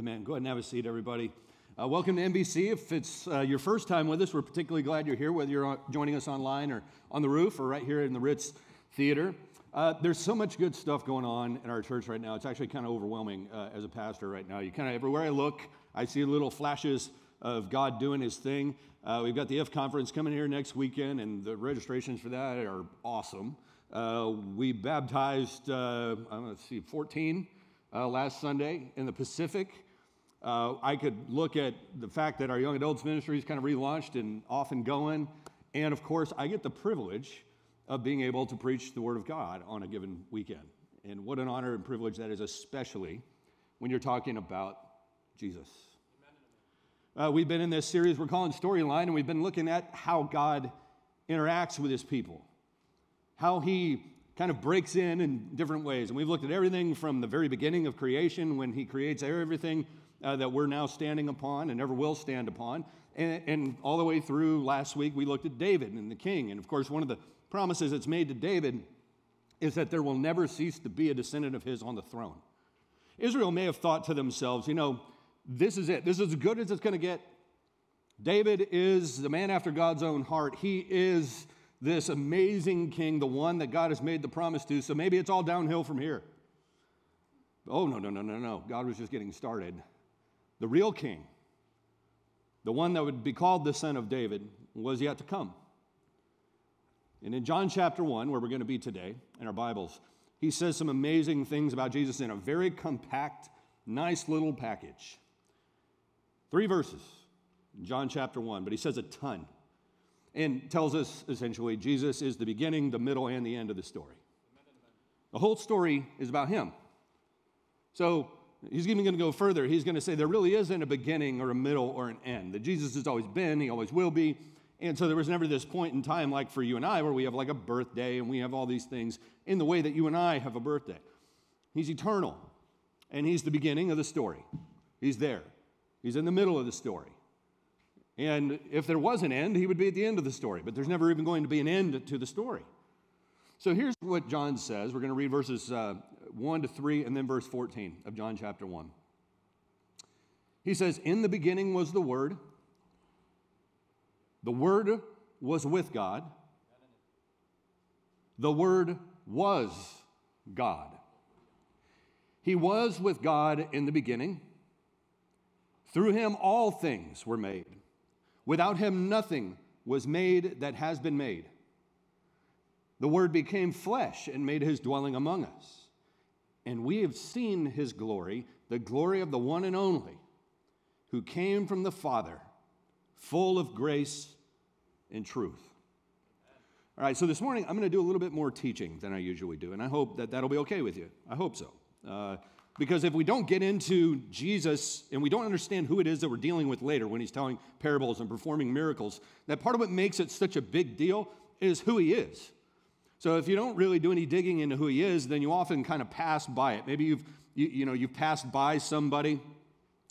Amen. Go ahead and have a seat, everybody. Uh, welcome to NVC. If it's uh, your first time with us, we're particularly glad you're here, whether you're joining us online or on the roof or right here in the Ritz Theater. Uh, there's so much good stuff going on in our church right now. It's actually kind of overwhelming uh, as a pastor right now. You kind of everywhere I look, I see little flashes of God doing His thing. Uh, we've got the F conference coming here next weekend, and the registrations for that are awesome. Uh, we baptized, i let's see, 14 uh, last Sunday in the Pacific. Uh, I could look at the fact that our young adults ministry is kind of relaunched and off and going. And of course, I get the privilege of being able to preach the Word of God on a given weekend. And what an honor and privilege that is, especially when you're talking about Jesus. Uh, we've been in this series we're calling Storyline, and we've been looking at how God interacts with his people, how he kind of breaks in in different ways. And we've looked at everything from the very beginning of creation when he creates everything uh, that we're now standing upon and never will stand upon. And, and, all the way through last week, we looked at David and the king. And of course, one of the promises that's made to David is that there will never cease to be a descendant of his on the throne. Israel may have thought to themselves, you know, this is it. This is as good as it's going to get. David is the man after God's own heart. He is this amazing king, the one that God has made the promise to, so maybe it's all downhill from here. Oh, no, no, no, no, no. God was just getting started. The real king, the one that would be called the son of David, was yet to come. And in John chapter 1, where we're going to be today in our Bibles, he says some amazing things about Jesus in a very compact, nice little package. Three verses in John chapter 1, but he says a ton and tells us essentially Jesus is the beginning, the middle, and the end of the story. The whole story is about him. So he's even going to go further. He's going to say there really isn't a beginning or a middle or an end. That Jesus has always been, he always will be. And so there was never this point in time like for you and I where we have like a birthday and we have all these things in the way that you and I have a birthday. He's eternal and he's the beginning of the story. He's there. He's in the middle of the story. And if there was an end, he would be at the end of the story. But there's never even going to be an end to the story. So here's what John says. We're going to read verses uh, 1 to 3 and then verse 14 of John chapter 1. He says, In the beginning was the Word, the Word was with God, the Word was God. He was with God in the beginning. Through him, all things were made. Without him, nothing was made that has been made. The Word became flesh and made his dwelling among us. And we have seen his glory, the glory of the one and only, who came from the Father, full of grace and truth. All right, so this morning I'm going to do a little bit more teaching than I usually do, and I hope that that'll be okay with you. I hope so. Uh, because if we don't get into Jesus and we don't understand who it is that we're dealing with later when he's telling parables and performing miracles, that part of what makes it such a big deal is who he is. So if you don't really do any digging into who he is, then you often kind of pass by it. Maybe you've you, you know you've passed by somebody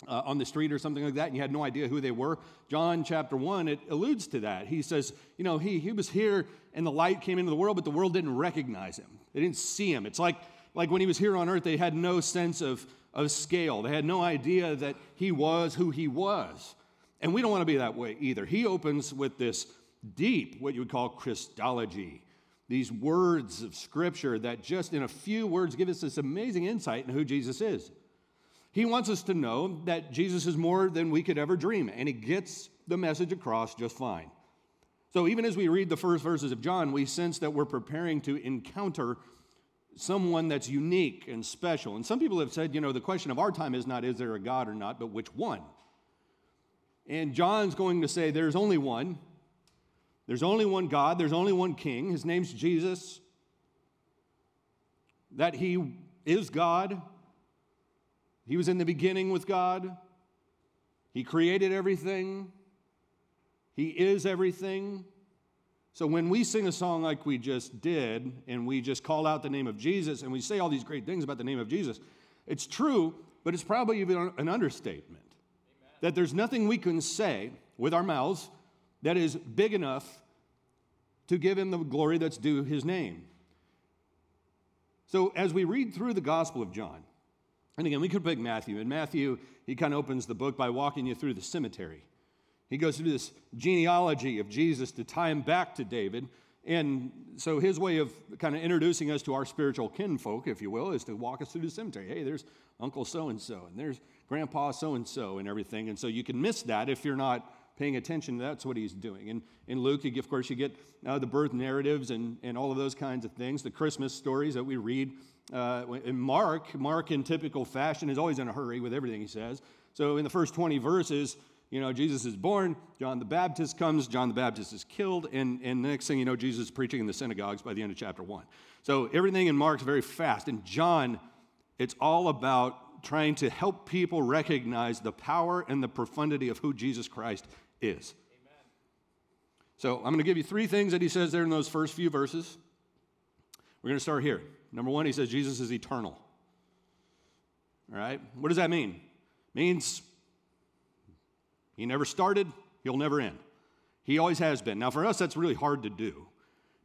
uh, on the street or something like that, and you had no idea who they were. John chapter 1, it alludes to that. He says, you know, he, he was here and the light came into the world, but the world didn't recognize him. They didn't see him. It's like like when he was here on earth, they had no sense of, of scale. They had no idea that he was who he was. And we don't want to be that way either. He opens with this deep, what you would call Christology, these words of scripture that just in a few words give us this amazing insight into who Jesus is. He wants us to know that Jesus is more than we could ever dream, and he gets the message across just fine. So even as we read the first verses of John, we sense that we're preparing to encounter someone that's unique and special. And some people have said, you know, the question of our time is not is there a God or not, but which one? And John's going to say there's only one. There's only one God, there's only one king. His name's Jesus. That he is God. He was in the beginning with God. He created everything. He is everything. So when we sing a song like we just did, and we just call out the name of Jesus, and we say all these great things about the name of Jesus, it's true, but it's probably even an understatement. Amen. That there's nothing we can say with our mouths that is big enough to give him the glory that's due his name. So as we read through the Gospel of John, And again, we could pick Matthew. And Matthew, he kind of opens the book by walking you through the cemetery. He goes through this genealogy of Jesus to tie him back to David. And so his way of kind of introducing us to our spiritual kinfolk, if you will, is to walk us through the cemetery. Hey, there's Uncle so and so, and there's Grandpa so and so, and everything. And so you can miss that if you're not paying attention. That's what he's doing. And in Luke, of course, you get uh, the birth narratives and, and all of those kinds of things, the Christmas stories that we read. Uh, in Mark, Mark, in typical fashion, is always in a hurry with everything he says. So in the first 20 verses, you know, Jesus is born, John the Baptist comes, John the Baptist is killed, and, and the next thing you know, Jesus is preaching in the synagogues by the end of chapter one. So everything in Mark is very fast. In John, it's all about trying to help people recognize the power and the profundity of who Jesus Christ is. Amen. So I'm going to give you three things that he says there in those first few verses. We're going to start here. Number one, he says Jesus is eternal. All right? What does that mean? It means he never started, he'll never end. He always has been. Now, for us, that's really hard to do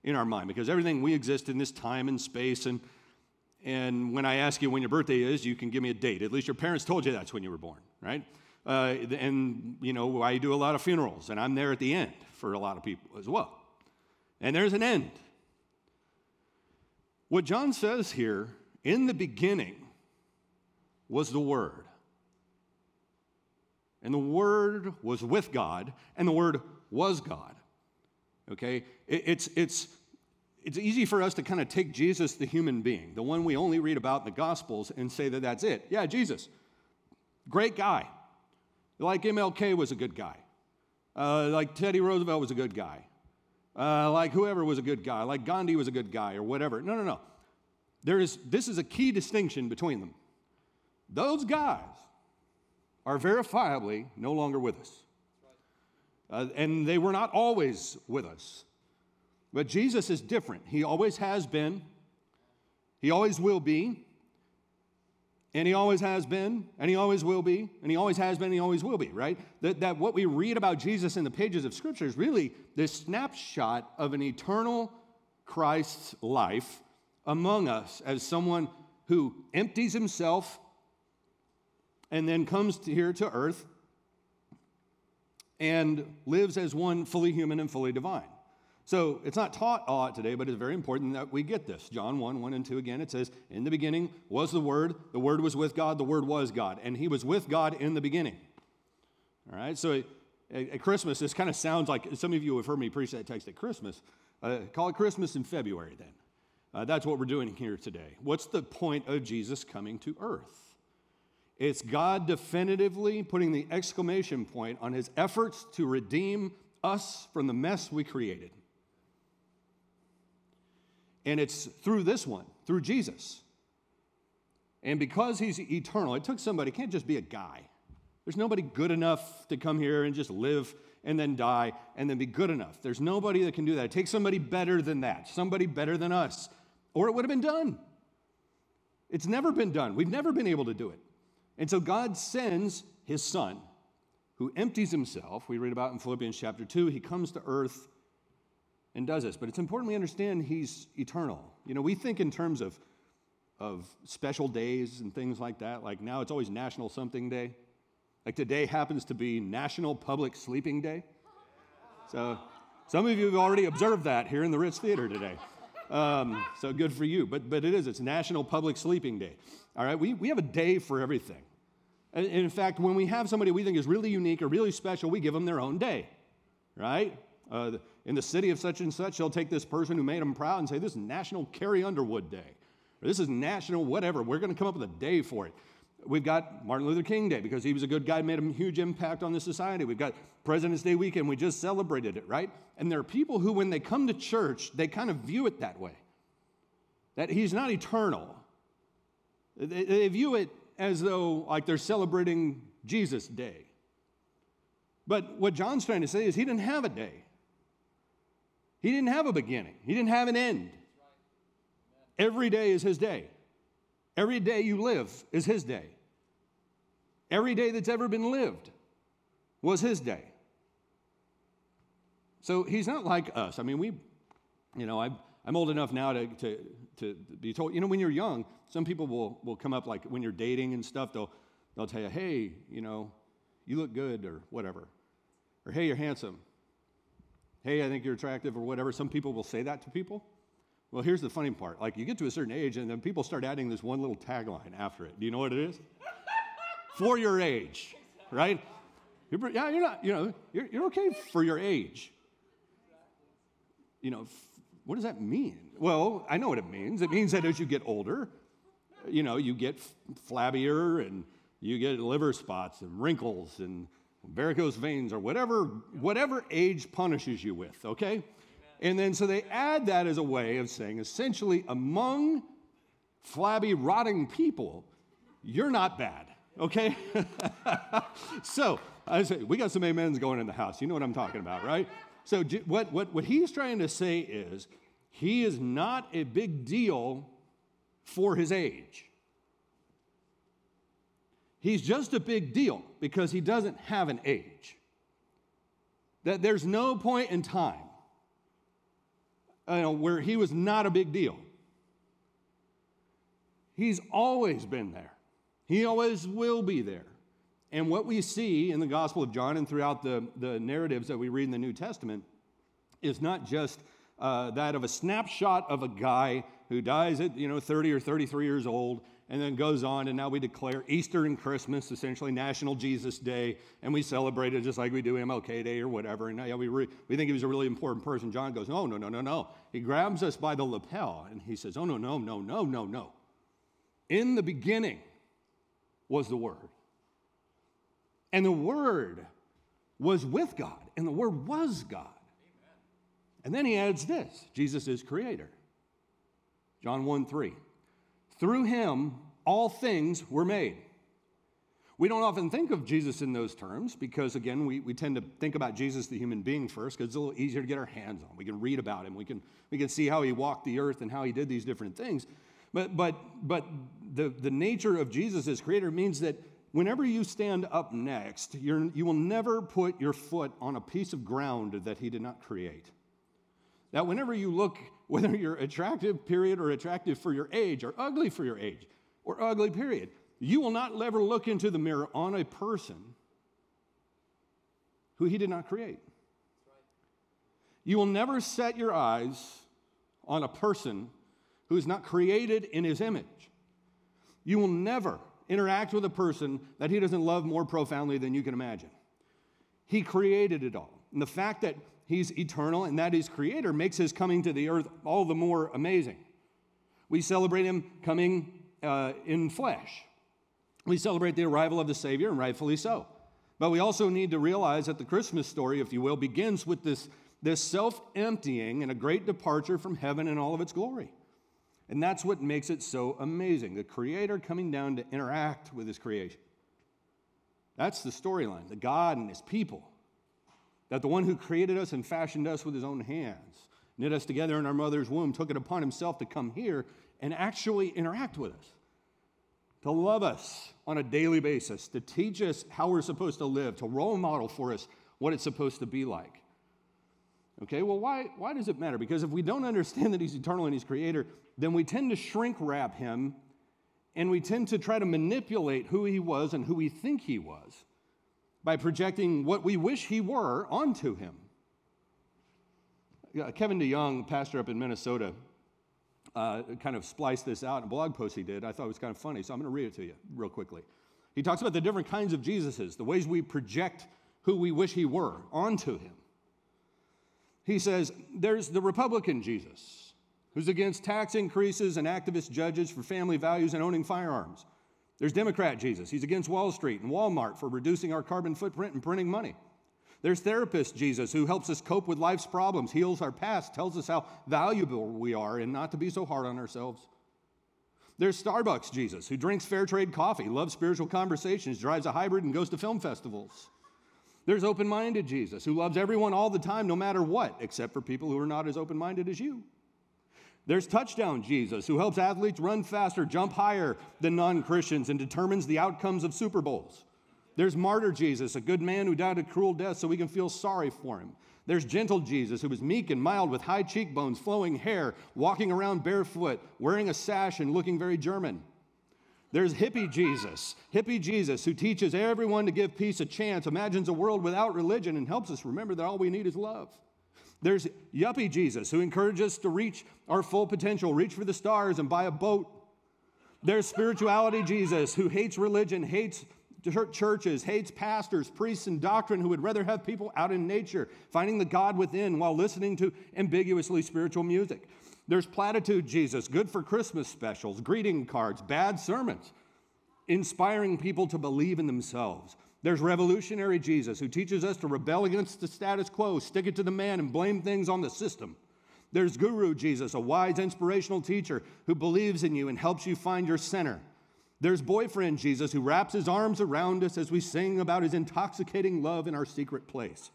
in our mind because everything we exist in this time and space. And, and when I ask you when your birthday is, you can give me a date. At least your parents told you that's when you were born, right? Uh, and, you know, I do a lot of funerals, and I'm there at the end for a lot of people as well. And there's an end. What John says here, in the beginning was the Word. And the Word was with God, and the Word was God. Okay? it's, it's, it's easy for us to kind of take Jesus, the human being, the one we only read about in the Gospels, and say that that's it. Yeah, Jesus, great guy. Like MLK was a good guy. Uh, like Teddy Roosevelt was a good guy. Uh, like whoever was a good guy. Like Gandhi was a good guy or whatever. No, no, no. There is, this is a key distinction between them. Those guys are verifiably no longer with us. Uh, and they were not always with us. But Jesus is different. He always has been, He always will be, and he always has been, and he always will be, and he always has been, and he always will be, right? That, that what we read about Jesus in the pages of Scripture is really this snapshot of an eternal Christ's life among us as someone who empties himself and then comes to here to earth and lives as one fully human and fully divine. So it's not taught a lot today, but it's very important that we get this. John 1, 1 and 2 again, it says, In the beginning was the Word, the Word was with God, the Word was God, and He was with God in the beginning. All right, so at Christmas, this kind of sounds like some of you have heard me preach that text at Christmas. Uh, call it Christmas in February then. Uh, that's what we're doing here today. What's the point of Jesus coming to earth? It's God definitively putting the exclamation point on his efforts to redeem us from the mess we created. And it's through this one, through Jesus. And because he's eternal, it took somebody, can't just be a guy. There's nobody good enough to come here and just live and then die and then be good enough. There's nobody that can do that. It takes somebody better than that, somebody better than us, or it would have been done. It's never been done. We've never been able to do it. And so God sends his son who empties himself. We read about in Philippians chapter 2. He comes to earth and does this. But it's important we understand he's eternal. You know, we think in terms of, of special days and things like that. Like now it's always National Something Day. Like today happens to be National Public Sleeping Day. So some of you have already observed that here in the Ritz Theater today. Um, so good for you. But, but it is, it's National Public Sleeping Day. All right, we, we have a day for everything. And in fact, when we have somebody we think is really unique or really special, we give them their own day, right? Uh, in the city of such and such, they'll take this person who made them proud and say, This is National Carrie Underwood Day. Or this is National whatever. We're going to come up with a day for it. We've got Martin Luther King Day because he was a good guy, made a huge impact on the society. We've got President's Day weekend, we just celebrated it, right? And there are people who, when they come to church, they kind of view it that way that he's not eternal. They, they view it as though, like, they're celebrating Jesus' day. But what John's trying to say is he didn't have a day. He didn't have a beginning, He didn't have an end. Every day is His day. Every day you live is His day. Every day that's ever been lived was His day. So He's not like us. I mean, we, you know, I, I'm old enough now to, to, to be told, you know, when you're young, some people will, will come up, like when you're dating and stuff, they'll, they'll tell you, hey, you know, you look good or whatever. Or hey, you're handsome. Hey, I think you're attractive or whatever. Some people will say that to people. Well, here's the funny part. Like you get to a certain age and then people start adding this one little tagline after it. Do you know what it is? for your age, right? You're, yeah, you're not, you know, you're, you're okay for your age. You know, what does that mean? Well, I know what it means. It means that as you get older, you know, you get flabbier and you get liver spots and wrinkles and varicose veins or whatever, whatever age punishes you with, okay? And then so they add that as a way of saying essentially among flabby, rotting people, you're not bad, okay? so I say, we got some amens going in the house. You know what I'm talking about, right? So, what, what, what he's trying to say is he is not a big deal for his age. He's just a big deal because he doesn't have an age. That there's no point in time you know, where he was not a big deal. He's always been there, he always will be there. And what we see in the Gospel of John and throughout the, the narratives that we read in the New Testament is not just uh, that of a snapshot of a guy who dies at you know 30 or 33 years old and then goes on and now we declare easter and christmas essentially national jesus day and we celebrate it just like we do mlk day or whatever and yeah, we, re- we think he was a really important person john goes no no no no no he grabs us by the lapel and he says oh no no no no no no in the beginning was the word and the Word was with God, and the Word was God. And then he adds this Jesus is creator. John 1 3. Through him, all things were made. We don't often think of Jesus in those terms because, again, we, we tend to think about Jesus, the human being, first because it's a little easier to get our hands on. We can read about him, we can, we can see how he walked the earth and how he did these different things. But, but, but the, the nature of Jesus as creator means that whenever you stand up next, you you will never put your foot on a piece of ground that he did not create. That whenever you look, whether you're attractive, period, or attractive for your age, or ugly for your age, or ugly, period, you will not ever look into the mirror on a person who he did not create. You will never set your eyes on a person who is not created in his image. You will never interact with a person that he doesn't love more profoundly than you can imagine. He created it all. And the fact that he's eternal and that he's creator makes his coming to the earth all the more amazing. We celebrate him coming uh, in flesh. We celebrate the arrival of the Savior, and rightfully so. But we also need to realize that the Christmas story, if you will, begins with this, this self emptying and a great departure from heaven and all of its glory. And that's what makes it so amazing the Creator coming down to interact with His creation. That's the storyline, the God and His people. That the one who created us and fashioned us with His own hands, knit us together in our mother's womb, took it upon Himself to come here and actually interact with us, to love us on a daily basis, to teach us how we're supposed to live, to role model for us what it's supposed to be like. Okay, well, why, why does it matter? Because if we don't understand that He's eternal and He's creator, then we tend to shrink wrap Him and we tend to try to manipulate who He was and who we think He was by projecting what we wish He were onto Him. Kevin DeYoung, pastor up in Minnesota, uh, kind of spliced this out in a blog post he did. I thought it was kind of funny, so I'm going to read it to you real quickly. He talks about the different kinds of Jesuses, the ways we project who we wish he were onto him. He says, There's the Republican Jesus, who's against tax increases and activist judges for family values and owning firearms. There's Democrat Jesus. He's against Wall Street and Walmart for reducing our carbon footprint and printing money. There's therapist Jesus, who helps us cope with life's problems, heals our past, tells us how valuable we are and not to be so hard on ourselves. There's Starbucks Jesus, who drinks fair trade coffee, loves spiritual conversations, drives a hybrid, and goes to film festivals. There's open minded Jesus who loves everyone all the time, no matter what, except for people who are not as open minded as you. There's touchdown Jesus who helps athletes run faster, jump higher than non Christians, and determines the outcomes of Super Bowls. There's martyr Jesus, a good man who died a cruel death so we can feel sorry for him. There's gentle Jesus, who was meek and mild with high cheekbones, flowing hair, walking around barefoot, wearing a sash, and looking very German. There's hippie Jesus, hippie Jesus, who teaches everyone to give peace a chance, imagines a world without religion, and helps us remember that all we need is love. There's yuppie Jesus, who encourages us to reach our full potential, reach for the stars, and buy a boat. There's spirituality Jesus, who hates religion, hates churches, hates pastors, priests, and doctrine who would rather have people out in nature, finding the God within while listening to ambiguously spiritual music. There's platitude Jesus, good for Christmas specials, greeting cards, bad sermons, inspiring people to believe in themselves. There's revolutionary Jesus, who teaches us to rebel against the status quo, stick it to the man, and blame things on the system. There's Guru Jesus, a wise, inspirational teacher who believes in you and helps you find your center. There's boyfriend Jesus who wraps his arms around us as we sing about his intoxicating love in our secret place.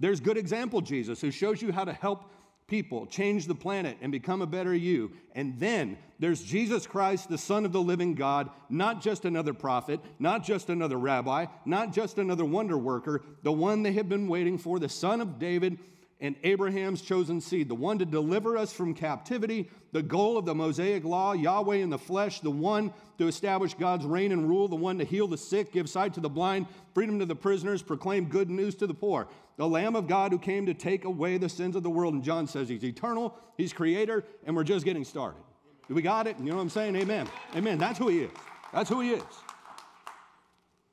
There's good example Jesus who shows you how to help people change the planet and become a better you. And then there's Jesus Christ, the Son of the living God, not just another prophet, not just another rabbi, not just another wonder worker, the one they have been waiting for, the Son of David and Abraham's chosen seed, the one to deliver us from captivity, the goal of the Mosaic law, Yahweh in the flesh, the one to establish God's reign and rule, the one to heal the sick, give sight to the blind, freedom to the prisoners, proclaim good news to the poor, the Lamb of God who came to take away the sins of the world. And John says he's eternal, he's creator, and we're just getting started. We got it? You know what I'm saying? Amen. Amen. That's who he is. That's who he is.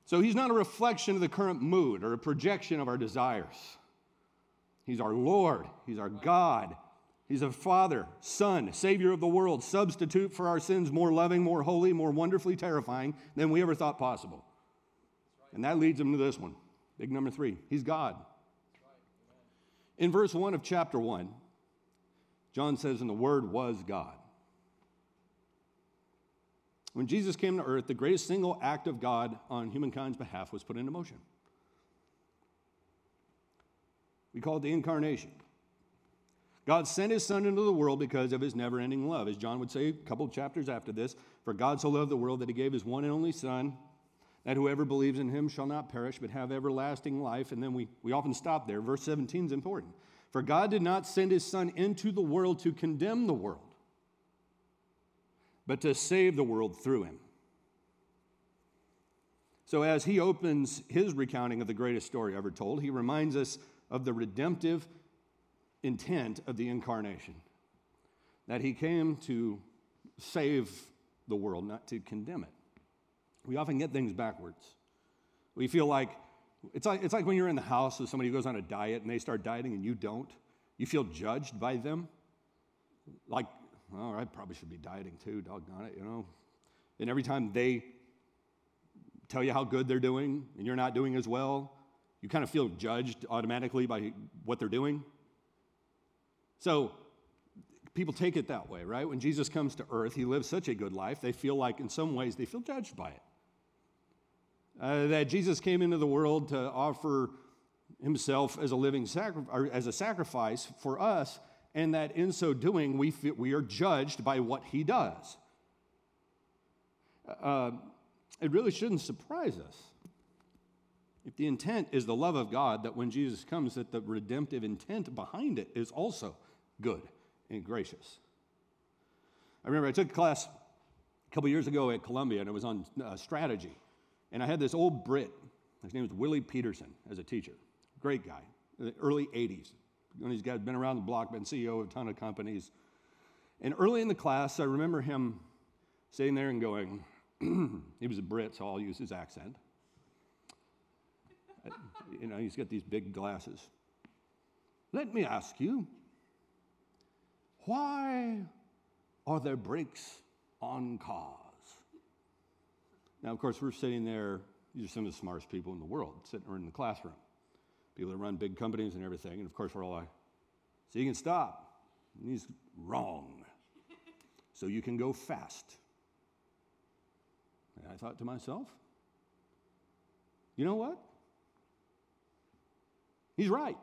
So he's not a reflection of the current mood or a projection of our desires. He's our Lord, He's our God. He's a Father, Son, Savior of the world, substitute for our sins, more loving, more holy, more wonderfully terrifying than we ever thought possible. And that leads him to this one. Big number three. He's God. In verse 1 of chapter 1, John says, And the Word was God. When Jesus came to earth, the greatest single act of God on humankind's behalf was put into motion. We call it the incarnation. God sent his son into the world because of his never ending love. As John would say a couple chapters after this, for God so loved the world that he gave his one and only son, that whoever believes in him shall not perish but have everlasting life. And then we, we often stop there. Verse 17 is important. For God did not send his son into the world to condemn the world, but to save the world through him. So, as he opens his recounting of the greatest story ever told, he reminds us of the redemptive intent of the incarnation that he came to save the world, not to condemn it. We often get things backwards. We feel like it's like, it's like when you're in the house with somebody who goes on a diet and they start dieting and you don't. You feel judged by them. Like, oh, I probably should be dieting too, doggone it, you know. And every time they tell you how good they're doing and you're not doing as well, you kind of feel judged automatically by what they're doing. So people take it that way, right? When Jesus comes to earth, he lives such a good life, they feel like, in some ways, they feel judged by it. Uh, that Jesus came into the world to offer himself as a living sacrifice, as a sacrifice for us, and that in so doing, we, feel, we are judged by what he does. Uh, it really shouldn't surprise us if the intent is the love of God, that when Jesus comes, that the redemptive intent behind it is also good and gracious. I remember I took a class a couple years ago at Columbia, and it was on uh, strategy. And I had this old Brit, his name was Willie Peterson, as a teacher. Great guy, the early 80s. One of these guys been around the block, been CEO of a ton of companies. And early in the class, I remember him sitting there and going, he was a Brit, so I'll use his accent you know, he's got these big glasses. Let me ask you, why are there brakes on cars? Now, of course, we're sitting there, these are some of the smartest people in the world sitting in the classroom. People that run big companies and everything. And of course, we're all like, so you can stop. And he's wrong. so you can go fast. And I thought to myself, you know what? He's right.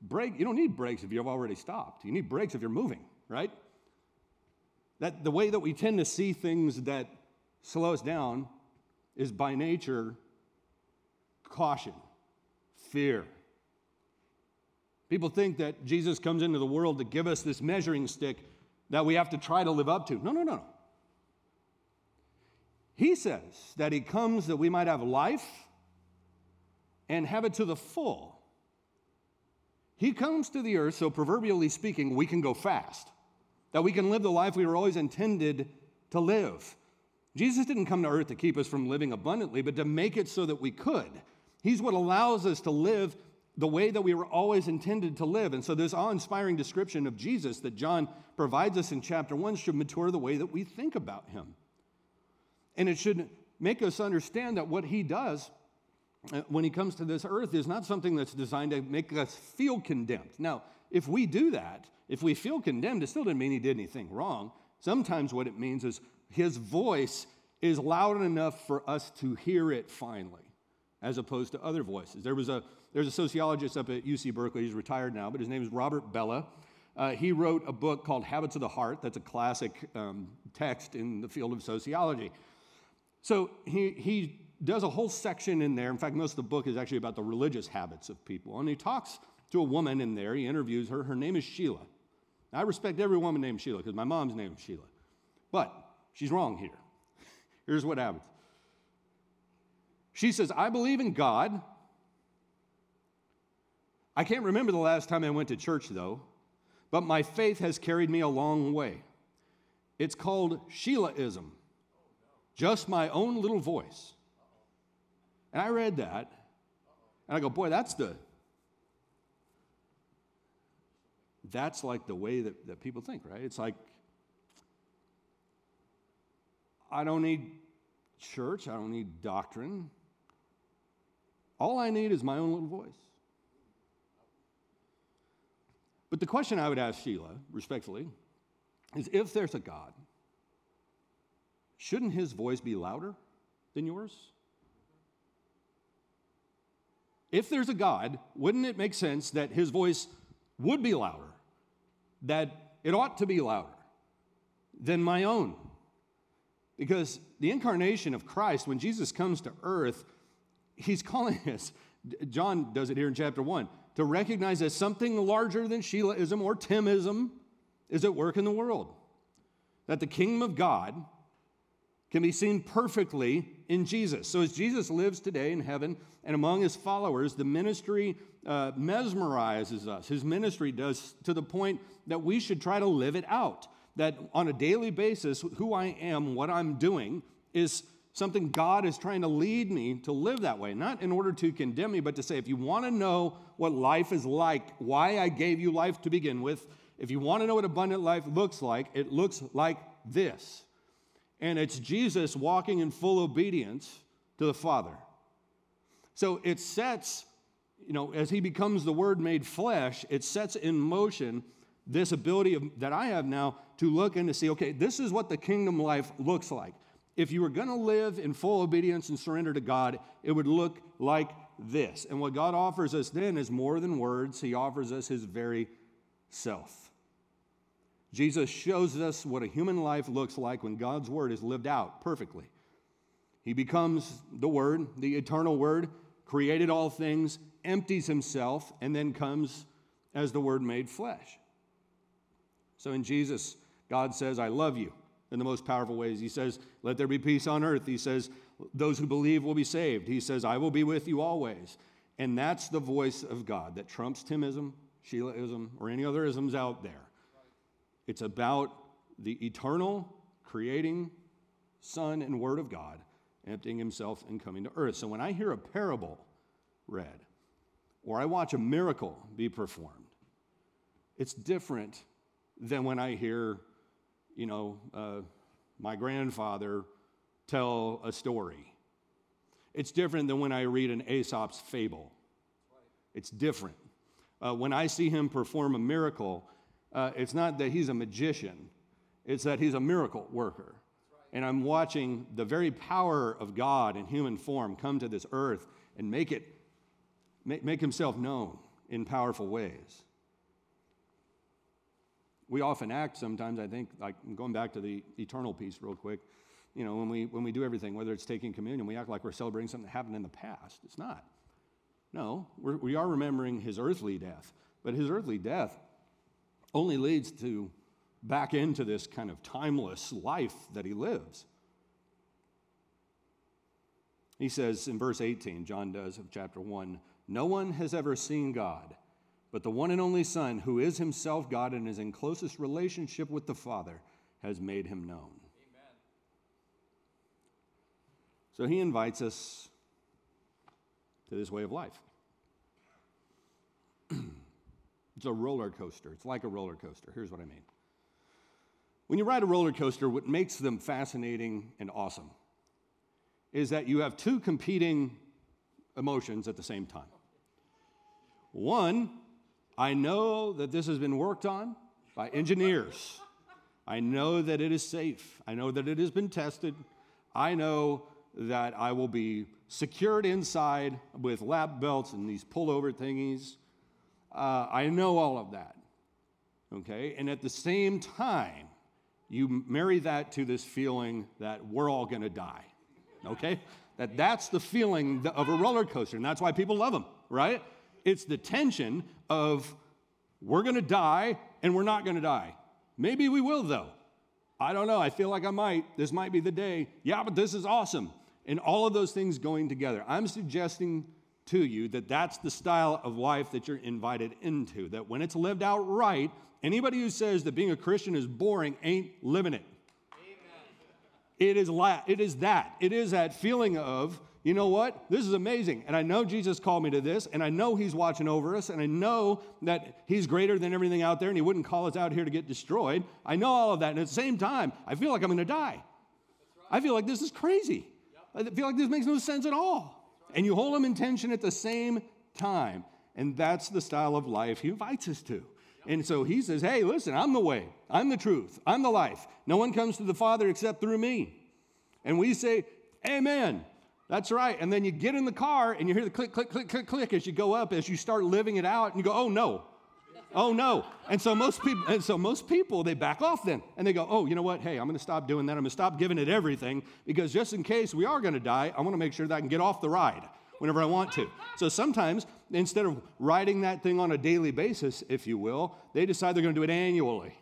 Brake, you don't need brakes if you've already stopped. You need brakes if you're moving, right? That the way that we tend to see things that slow us down is by nature caution, fear, People think that Jesus comes into the world to give us this measuring stick that we have to try to live up to. No, no, no, no. He says that He comes that we might have life and have it to the full. He comes to the earth so, proverbially speaking, we can go fast, that we can live the life we were always intended to live. Jesus didn't come to earth to keep us from living abundantly, but to make it so that we could. He's what allows us to live the way that we were always intended to live. And so, this awe inspiring description of Jesus that John provides us in chapter one should mature the way that we think about him. And it should make us understand that what he does when he comes to this earth is not something that's designed to make us feel condemned. Now, if we do that, if we feel condemned, it still doesn't mean he did anything wrong. Sometimes what it means is his voice is loud enough for us to hear it finally, as opposed to other voices. There was a there's a sociologist up at UC Berkeley. He's retired now, but his name is Robert Bellah. Uh, he wrote a book called Habits of the Heart. That's a classic um, text in the field of sociology. So he, he does a whole section in there. In fact, most of the book is actually about the religious habits of people. And he talks to a woman in there. He interviews her. Her name is Sheila. Now, I respect every woman named Sheila because my mom's name is Sheila. But she's wrong here. Here's what happens. She says, I believe in God. I can't remember the last time I went to church, though, but my faith has carried me a long way. It's called Sheilaism, just my own little voice. And I read that, and I go, boy, that's the, that's like the way that, that people think, right? It's like, I don't need church, I don't need doctrine. All I need is my own little voice. But the question I would ask Sheila, respectfully, is if there's a God, shouldn't his voice be louder than yours? If there's a God, wouldn't it make sense that his voice would be louder? That it ought to be louder than my own? Because the incarnation of Christ, when Jesus comes to earth, he's calling us, John does it here in chapter 1, to recognize that something larger than Sheilaism or Timism is at work in the world. That the kingdom of God can be seen perfectly in Jesus. So, as Jesus lives today in heaven and among his followers, the ministry uh, mesmerizes us. His ministry does to the point that we should try to live it out. That on a daily basis, who I am, what I'm doing, is something God is trying to lead me to live that way. Not in order to condemn me, but to say, if you want to know what life is like, why I gave you life to begin with, if you want to know what abundant life looks like, it looks like this. And it's Jesus walking in full obedience to the Father. So it sets, you know, as he becomes the Word made flesh, it sets in motion this ability of, that I have now to look and to see, okay, this is what the kingdom life looks like if you were going to live in full obedience and surrender to God, it would look like this. And what God offers us then is more than words, He offers us His very self. Jesus shows us what a human life looks like when God's word is lived out perfectly. He becomes the Word, the eternal Word, created all things, empties himself, and then comes as the Word made flesh. So in Jesus, God says, I love you in the most powerful ways. He says, Let there be peace on earth. He says, Those who believe will be saved. He says, I will be with you always. And that's the voice of God that trumps Timism, Sheilaism, or any other isms out there. It's about the eternal, creating Son and Word of God emptying himself and coming to earth. So when I hear a parable read, or I watch a miracle be performed, it's different than when I hear you know, uh, my grandfather tell a story. It's different than when I read an Aesop's fable. It's different. Uh, when I see him perform a miracle, uh, it's not that he's a magician, it's that he's a miracle worker. And I'm watching the very power of God in human form come to this earth and make it make, make himself known in powerful ways we often act sometimes, I think, like going back to the eternal piece real quick, you know, when we, when we do everything, whether it's taking communion, we act like we're celebrating something that happened in the past. It's not. No, we're, we are remembering his earthly death, But his earthly death only leads to back into this kind of timeless life that he lives. He says in verse 18, John does of chapter 1 No one has ever seen God, but the one and only Son, who is himself God and is in closest relationship with the Father, has made him known. Amen. So he invites us to this way of life. It's a roller coaster. It's like a roller coaster. Here's what I mean. When you ride a roller coaster, what makes them fascinating and awesome is that you have two competing emotions at the same time. One, I know that this has been worked on by engineers. I know that it is safe. I know that it has been tested. I know that I will be secured inside with lap belts and these pullover thingies. Uh, I know all of that. Okay? And at the same time, you marry that to this feeling that we're all going to die. Okay? That that's the feeling of a roller coaster, and that's why people love them, right? It's the tension of we're going to die and we're not going to die. Maybe we will though. I don't know. I feel like I might. This might be the day. Yeah, but this is awesome. And all of those things going together. I'm suggesting to you that that's the style of life that you're invited into. That when it's lived out right, anybody who says that being a Christian is boring ain't living it. It is, la- it is that. It is that feeling of, you know what? This is amazing. And I know Jesus called me to this, and I know He's watching over us, and I know that He's greater than everything out there, and He wouldn't call us out here to get destroyed. I know all of that. And at the same time, I feel like I'm going to die. Right. I feel like this is crazy. Yep. I feel like this makes no sense at all. And you hold them in tension at the same time. And that's the style of life He invites us to. And so he says, Hey, listen, I'm the way, I'm the truth, I'm the life. No one comes to the Father except through me. And we say, Amen. That's right. And then you get in the car and you hear the click, click, click, click, click as you go up, as you start living it out, and you go, Oh no. Oh no. And so most people, and so most people, they back off then. And they go, Oh, you know what? Hey, I'm gonna stop doing that. I'm gonna stop giving it everything because just in case we are gonna die, I want to make sure that I can get off the ride whenever I want to. So sometimes, instead of riding that thing on a daily basis, if you will, they decide they're going to do it annually.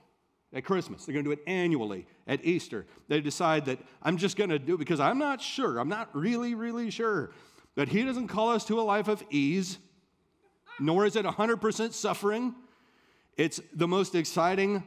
At Christmas, they're going to do it annually. At Easter, they decide that I'm just going to do because I'm not sure. I'm not really, really sure. That He doesn't call us to a life of ease, nor is it 100% suffering. It's the most exciting,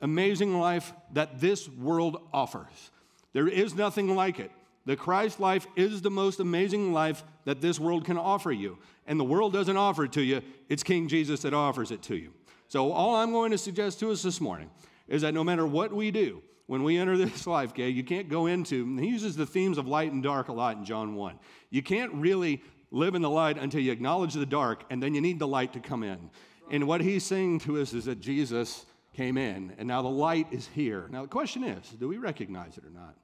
amazing life that this world offers. There is nothing like it. The Christ life is the most amazing life that this world can offer you. And the world doesn't offer it to you, it's King Jesus that offers it to you. So, all I'm going to suggest to us this morning is that no matter what we do, when we enter this life, okay, you can't go into, he uses the themes of light and dark a lot in John 1. You can't really live in the light until you acknowledge the dark, and then you need the light to come in. And what he's saying to us is that Jesus came in, and now the light is here. Now, the question is do we recognize it or not?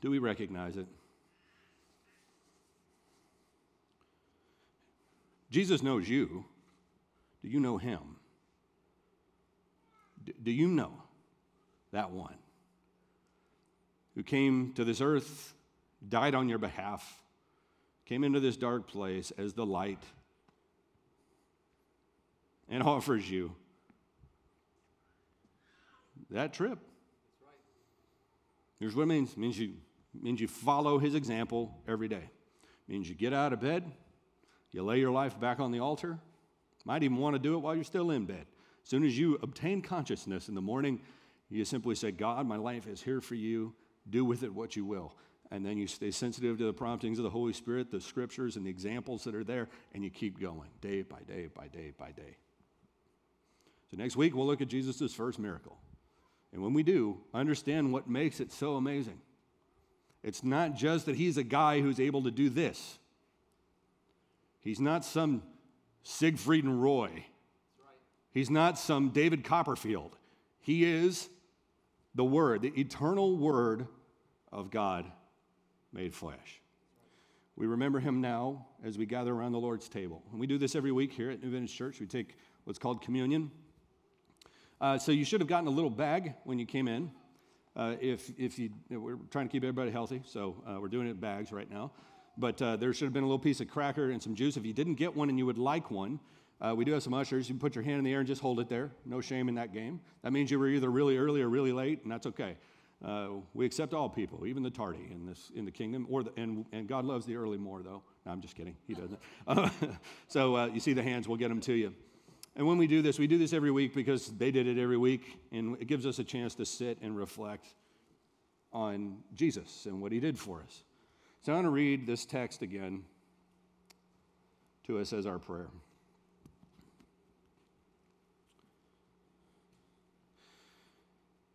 Do we recognize it? Jesus knows you. Do you know him? Do you know that one who came to this earth, died on your behalf, came into this dark place as the light, and offers you that trip? Here's what it means. It means you means you follow his example every day. It means you get out of bed, you lay your life back on the altar. Might even want to do it while you're still in bed. As soon as you obtain consciousness in the morning, you simply say, God, my life is here for you. Do with it what you will. And then you stay sensitive to the promptings of the Holy Spirit, the scriptures, and the examples that are there, and you keep going day by day by day by day. So next week, we'll look at Jesus' first miracle. And when we do, understand what makes it so amazing. It's not just that he's a guy who's able to do this. He's not some Siegfried and Roy. He's not some David Copperfield. He is the Word, the eternal Word of God made flesh. We remember him now as we gather around the Lord's table. And we do this every week here at New Vintage Church. We take what's called communion. Uh, so you should have gotten a little bag when you came in. Uh, if, if you, we're trying to keep everybody healthy, so uh, we're doing it in bags right now. But uh, there should have been a little piece of cracker and some juice. If you didn't get one and you would like one, Uh, we do have some ushers. You can put your hand in the air and just hold it there. No shame in that game. That means you were either really early or really late, and that's okay. Uh, we accept all people, even the tardy in this in the kingdom. Or the, and and God loves the early more, though. No, I'm just kidding. He doesn't. So you see the hands. We'll get them to you. And when we do this, we do this every week because they did it every week, and it gives us a chance to sit and reflect on Jesus and what he did for us. So I want to read this text again to us as our prayer.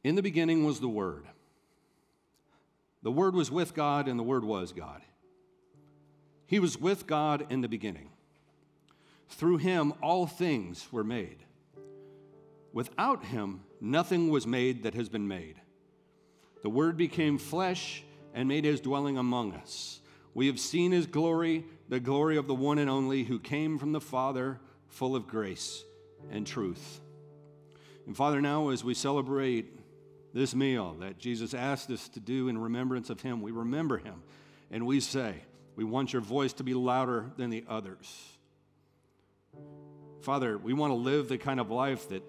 In the beginning was the Word. The Word was with God, and the Word was God. He was with God in the beginning. Through him, all things were made. Without him, nothing was made that has been made. The Word became flesh and made his dwelling among us. We have seen his glory, the glory of the one and only who came from the Father, full of grace and truth. And Father, now as we celebrate this meal that Jesus asked us to do in remembrance of him, we remember him and we say, We want your voice to be louder than the others. Father, we want to live the kind of life that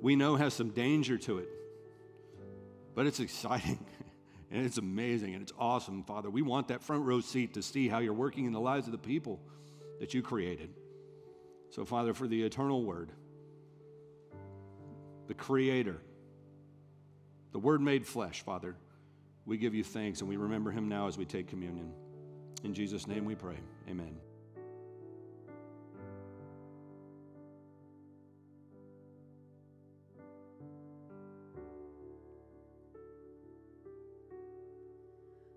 we know has some danger to it, but it's exciting and it's amazing and it's awesome, Father. We want that front row seat to see how you're working in the lives of the people that you created. So, Father, for the eternal word, the creator, the word made flesh, Father, we give you thanks and we remember him now as we take communion. In Jesus' name we pray. Amen.